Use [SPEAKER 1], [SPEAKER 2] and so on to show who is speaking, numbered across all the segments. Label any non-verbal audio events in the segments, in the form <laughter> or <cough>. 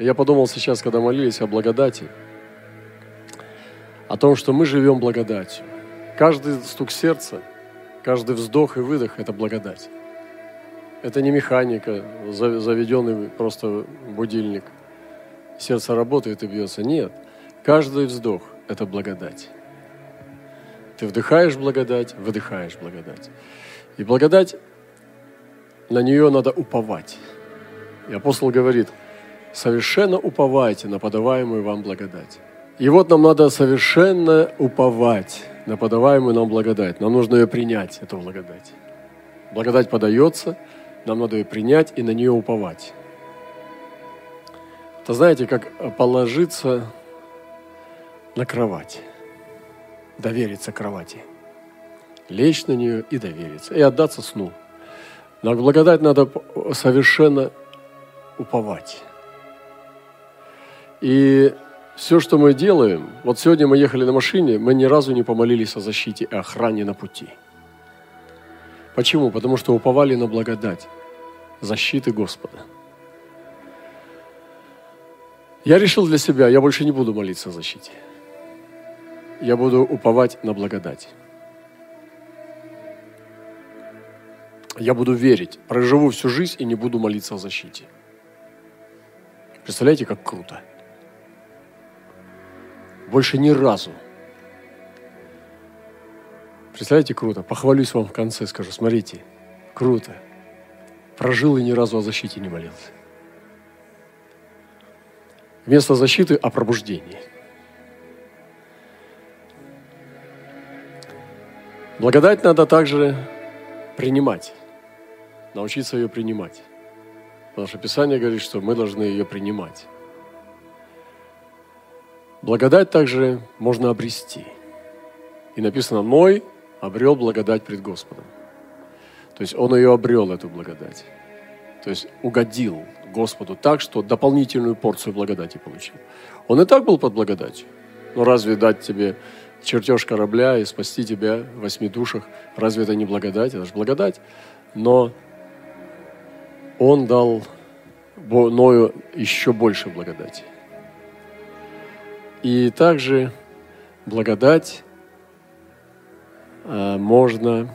[SPEAKER 1] Я подумал сейчас, когда молились о благодати, о том, что мы живем благодатью. Каждый стук сердца, каждый вздох и выдох – это благодать. Это не механика, заведенный просто будильник. Сердце работает и бьется. Нет. Каждый вздох – это благодать. Ты вдыхаешь благодать, выдыхаешь благодать. И благодать, на нее надо уповать. И апостол говорит, совершенно уповайте на подаваемую вам благодать. И вот нам надо совершенно уповать на подаваемую нам благодать. Нам нужно ее принять, эту благодать. Благодать подается, нам надо ее принять и на нее уповать. Это знаете, как положиться на кровать довериться кровати. Лечь на нее и довериться, и отдаться сну. На благодать надо совершенно уповать. И все, что мы делаем, вот сегодня мы ехали на машине, мы ни разу не помолились о защите и охране на пути. Почему? Потому что уповали на благодать, защиты Господа. Я решил для себя, я больше не буду молиться о защите я буду уповать на благодать. Я буду верить, проживу всю жизнь и не буду молиться о защите. Представляете, как круто? Больше ни разу. Представляете, круто? Похвалюсь вам в конце, скажу, смотрите, круто. Прожил и ни разу о защите не молился. Вместо защиты – о пробуждении – Благодать надо также принимать, научиться ее принимать. Потому что Писание говорит, что мы должны ее принимать. Благодать также можно обрести. И написано, Ной обрел благодать пред Господом. То есть он ее обрел, эту благодать. То есть угодил Господу так, что дополнительную порцию благодати получил. Он и так был под благодатью. Но разве дать тебе чертеж корабля и спасти тебя в восьми душах. Разве это не благодать? Это же благодать. Но Он дал Ною еще больше благодати. И также благодать э, можно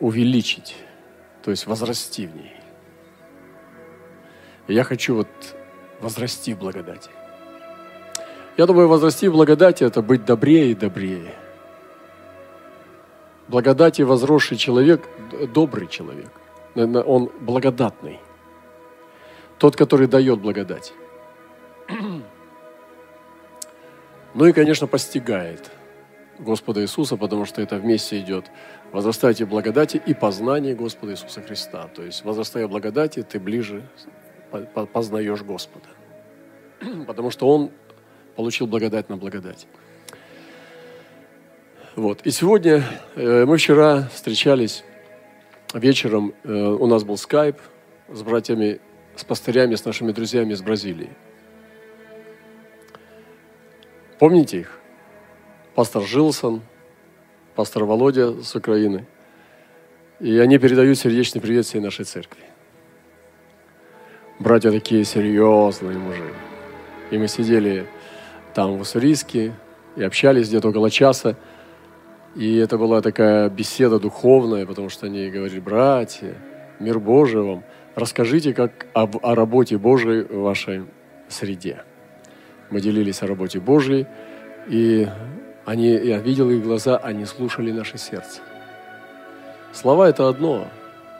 [SPEAKER 1] увеличить, то есть возрасти в ней. Я хочу вот возрасти в благодати. Я думаю, возрасти в благодати – это быть добрее и добрее. Благодати возросший человек – добрый человек. Он благодатный. Тот, который дает благодать. Ну и, конечно, постигает Господа Иисуса, потому что это вместе идет. Возрастайте благодати и познание Господа Иисуса Христа. То есть, возрастая благодати, ты ближе познаешь Господа. <clears throat> Потому что Он получил благодать на благодать. Вот. И сегодня э, мы вчера встречались вечером, э, у нас был скайп с братьями, с пастырями, с нашими друзьями из Бразилии. Помните их? Пастор Жилсон, пастор Володя с Украины. И они передают сердечный привет всей нашей церкви. Братья такие серьезные мужи. И мы сидели там в Уссурийске и общались где-то около часа. И это была такая беседа духовная, потому что они говорили, братья, мир Божий вам, расскажите как об, о работе Божией в вашей среде. Мы делились о работе Божьей, и они, я видел их глаза, они слушали наше сердце. Слова – это одно,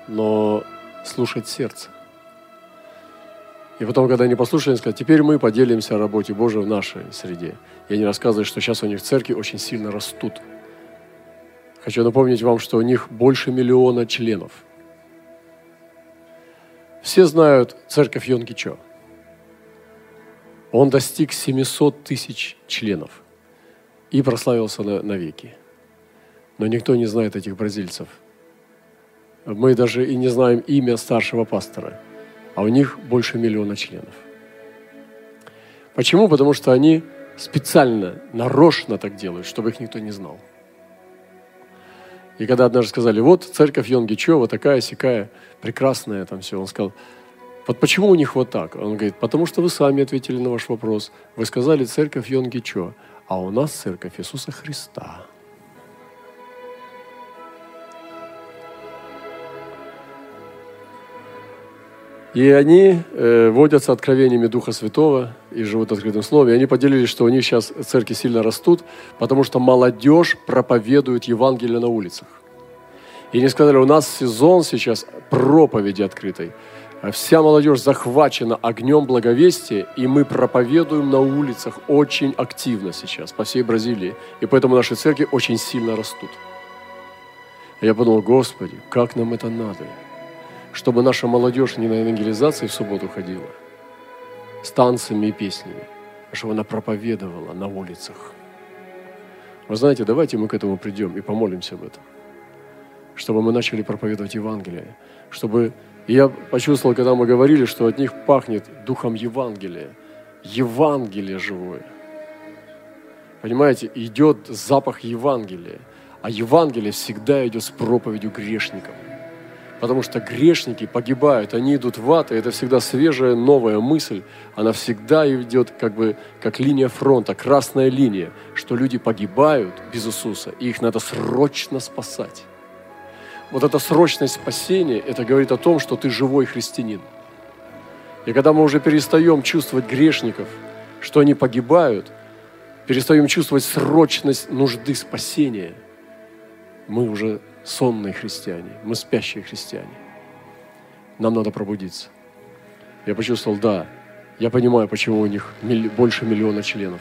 [SPEAKER 1] но слушать сердце. И потом, когда они послушали, они сказали, теперь мы поделимся о работе Божией в нашей среде. И они рассказывают, что сейчас у них церкви очень сильно растут. Хочу напомнить вам, что у них больше миллиона членов. Все знают церковь Йонкичо. Он достиг 700 тысяч членов и прославился на, навеки. Но никто не знает этих бразильцев. Мы даже и не знаем имя старшего пастора – а у них больше миллиона членов. Почему? Потому что они специально, нарочно так делают, чтобы их никто не знал. И когда однажды сказали, вот церковь Йонгичо, вот такая сякая, прекрасная там все, он сказал, Вот почему у них вот так? Он говорит, потому что вы сами ответили на ваш вопрос. Вы сказали церковь Йонгичо, а у нас церковь Иисуса Христа. И они э, водятся откровениями Духа Святого и живут открытым словом. И они поделились, что у них сейчас церкви сильно растут, потому что молодежь проповедует Евангелие на улицах. И они сказали, у нас сезон сейчас проповеди открытой. Вся молодежь захвачена огнем благовестия, и мы проповедуем на улицах очень активно сейчас по всей Бразилии. И поэтому наши церкви очень сильно растут. я подумал, Господи, как нам это надо? чтобы наша молодежь не на евангелизации в субботу ходила, с танцами и песнями, а чтобы она проповедовала на улицах. Вы знаете, давайте мы к этому придем и помолимся об этом. Чтобы мы начали проповедовать Евангелие. Чтобы и я почувствовал, когда мы говорили, что от них пахнет духом Евангелия. Евангелие живое. Понимаете, идет запах Евангелия. А Евангелие всегда идет с проповедью грешникам. Потому что грешники погибают, они идут в ад, и это всегда свежая, новая мысль. Она всегда идет как бы как линия фронта, красная линия, что люди погибают без Иисуса, и их надо срочно спасать. Вот эта срочность спасения, это говорит о том, что ты живой христианин. И когда мы уже перестаем чувствовать грешников, что они погибают, перестаем чувствовать срочность нужды спасения, мы уже сонные христиане, мы спящие христиане. Нам надо пробудиться. Я почувствовал, да, я понимаю, почему у них больше миллиона членов.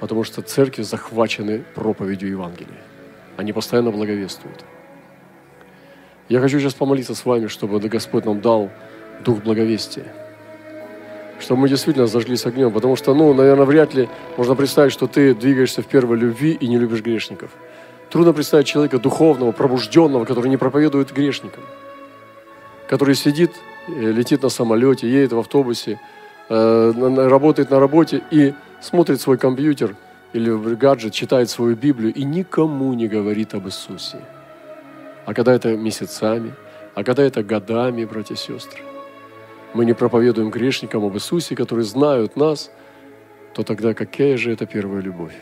[SPEAKER 1] Потому что церкви захвачены проповедью Евангелия. Они постоянно благовествуют. Я хочу сейчас помолиться с вами, чтобы Господь нам дал дух благовестия. Чтобы мы действительно зажглись огнем. Потому что, ну, наверное, вряд ли можно представить, что ты двигаешься в первой любви и не любишь грешников. Трудно представить человека духовного, пробужденного, который не проповедует грешникам, который сидит, э, летит на самолете, едет в автобусе, э, работает на работе и смотрит свой компьютер или гаджет, читает свою Библию и никому не говорит об Иисусе. А когда это месяцами, а когда это годами, братья и сестры, мы не проповедуем грешникам об Иисусе, которые знают нас, то тогда какая же это первая любовь?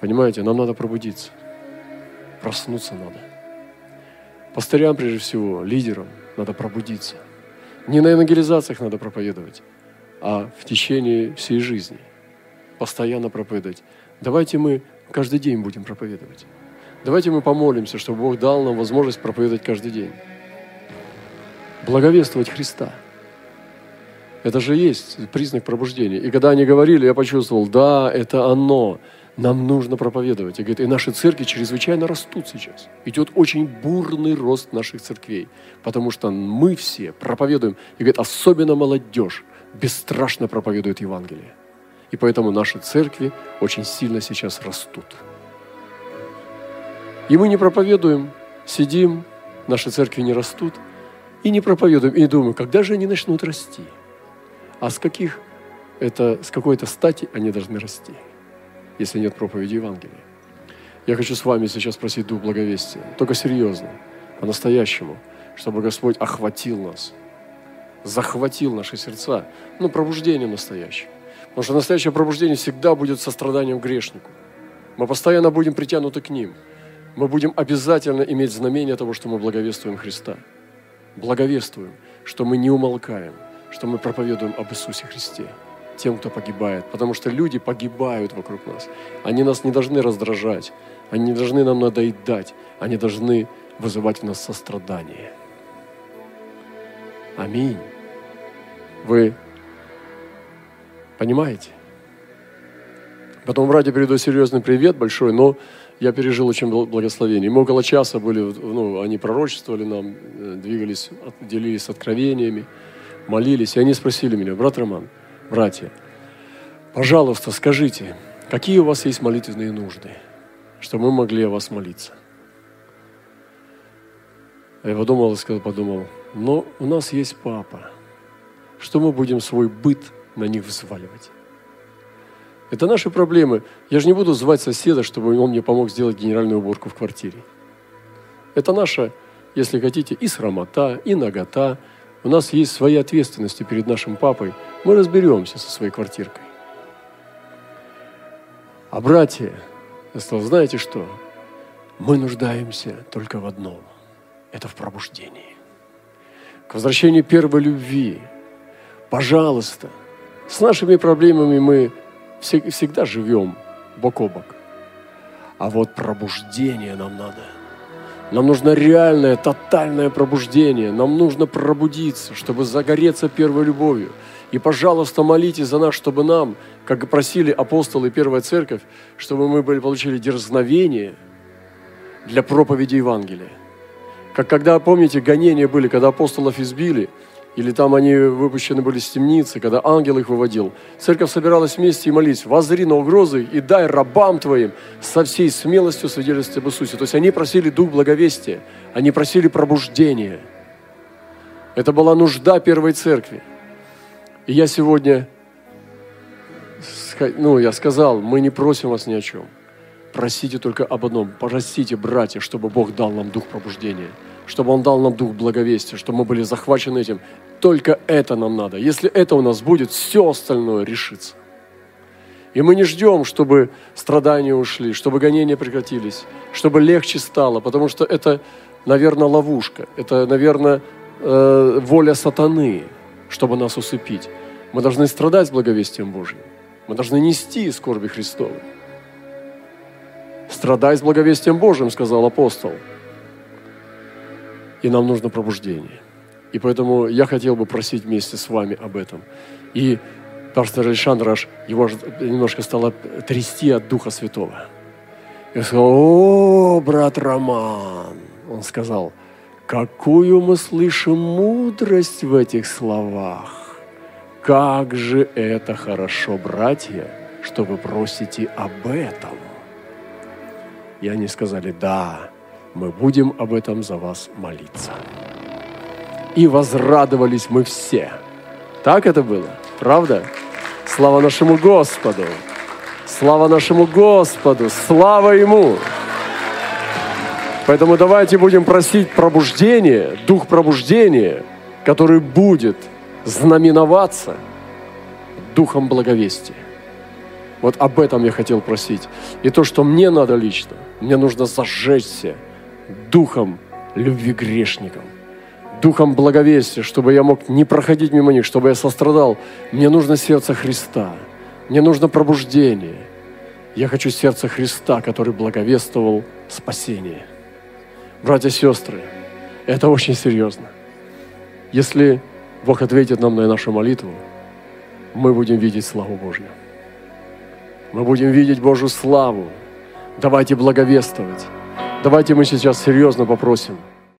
[SPEAKER 1] Понимаете, нам надо пробудиться. Проснуться надо. Пастырям, прежде всего, лидерам надо пробудиться. Не на евангелизациях надо проповедовать, а в течение всей жизни. Постоянно проповедовать. Давайте мы каждый день будем проповедовать. Давайте мы помолимся, чтобы Бог дал нам возможность проповедовать каждый день. Благовествовать Христа. Это же есть признак пробуждения. И когда они говорили, я почувствовал, да, это оно. Нам нужно проповедовать. И, говорит, и наши церкви чрезвычайно растут сейчас. Идет очень бурный рост наших церквей, потому что мы все проповедуем. И говорит, особенно молодежь бесстрашно проповедует Евангелие. И поэтому наши церкви очень сильно сейчас растут. И мы не проповедуем, сидим, наши церкви не растут, и не проповедуем, и думаем, когда же они начнут расти? А с каких это, с какой-то стати они должны расти? если нет проповеди Евангелия. Я хочу с вами сейчас просить Дух благовестия, только серьезно, по-настоящему, чтобы Господь охватил нас, захватил наши сердца, ну, пробуждением настоящим. Потому что настоящее пробуждение всегда будет состраданием грешнику. Мы постоянно будем притянуты к ним. Мы будем обязательно иметь знамение того, что мы благовествуем Христа. Благовествуем, что мы не умолкаем, что мы проповедуем об Иисусе Христе тем, кто погибает. Потому что люди погибают вокруг нас. Они нас не должны раздражать. Они не должны нам надоедать. Они должны вызывать в нас сострадание. Аминь. Вы понимаете? Потом братья передаю серьезный привет большой, но я пережил очень благословение. Мы около часа были, ну, они пророчествовали нам, э, двигались, делились откровениями, молились. И они спросили меня, брат Роман, братья, пожалуйста, скажите, какие у вас есть молитвенные нужды, чтобы мы могли о вас молиться? Я подумал и сказал, подумал, но у нас есть папа. Что мы будем свой быт на них взваливать? Это наши проблемы. Я же не буду звать соседа, чтобы он мне помог сделать генеральную уборку в квартире. Это наша, если хотите, и срамота, и нагота, У нас есть свои ответственности перед нашим папой. Мы разберемся со своей квартиркой. А братья, я сказал, знаете что? Мы нуждаемся только в одном. Это в пробуждении. К возвращению первой любви. Пожалуйста, с нашими проблемами мы всегда живем бок о бок. А вот пробуждение нам надо. Нам нужно реальное, тотальное пробуждение. Нам нужно пробудиться, чтобы загореться первой любовью. И, пожалуйста, молитесь за нас, чтобы нам, как просили апостолы Первая Церковь, чтобы мы были, получили дерзновение для проповеди Евангелия. Как когда, помните, гонения были, когда апостолов избили – или там они выпущены были с темницы, когда ангел их выводил. Церковь собиралась вместе и молилась, возри на угрозы и дай рабам твоим со всей смелостью свидетельствовать об Иисусе. То есть они просили дух благовестия, они просили пробуждения. Это была нужда первой церкви. И я сегодня, ну, я сказал, мы не просим вас ни о чем. Просите только об одном. Простите, братья, чтобы Бог дал нам дух пробуждения чтобы Он дал нам дух благовестия, чтобы мы были захвачены этим. Только это нам надо. Если это у нас будет, все остальное решится. И мы не ждем, чтобы страдания ушли, чтобы гонения прекратились, чтобы легче стало, потому что это, наверное, ловушка, это, наверное, э, воля сатаны, чтобы нас усыпить. Мы должны страдать с благовестием Божьим. Мы должны нести скорби Христовой. Страдай с благовестием Божьим, сказал апостол. И нам нужно пробуждение. И поэтому я хотел бы просить вместе с вами об этом. И пастор Александр аж его немножко стало трясти от Духа Святого. Я сказал, о, брат Роман, он сказал, какую мы слышим мудрость в этих словах. Как же это хорошо, братья, что вы просите об этом. И они сказали, да, мы будем об этом за вас молиться и возрадовались мы все. Так это было, правда? Слава нашему Господу! Слава нашему Господу! Слава Ему! Поэтому давайте будем просить пробуждения, дух пробуждения, который будет знаменоваться духом благовестия. Вот об этом я хотел просить. И то, что мне надо лично, мне нужно зажечься духом любви грешникам духом благовестия, чтобы я мог не проходить мимо них, чтобы я сострадал. Мне нужно сердце Христа. Мне нужно пробуждение. Я хочу сердце Христа, который благовествовал спасение. Братья и сестры, это очень серьезно. Если Бог ответит нам на нашу молитву, мы будем видеть славу Божью. Мы будем видеть Божью славу. Давайте благовествовать. Давайте мы сейчас серьезно попросим –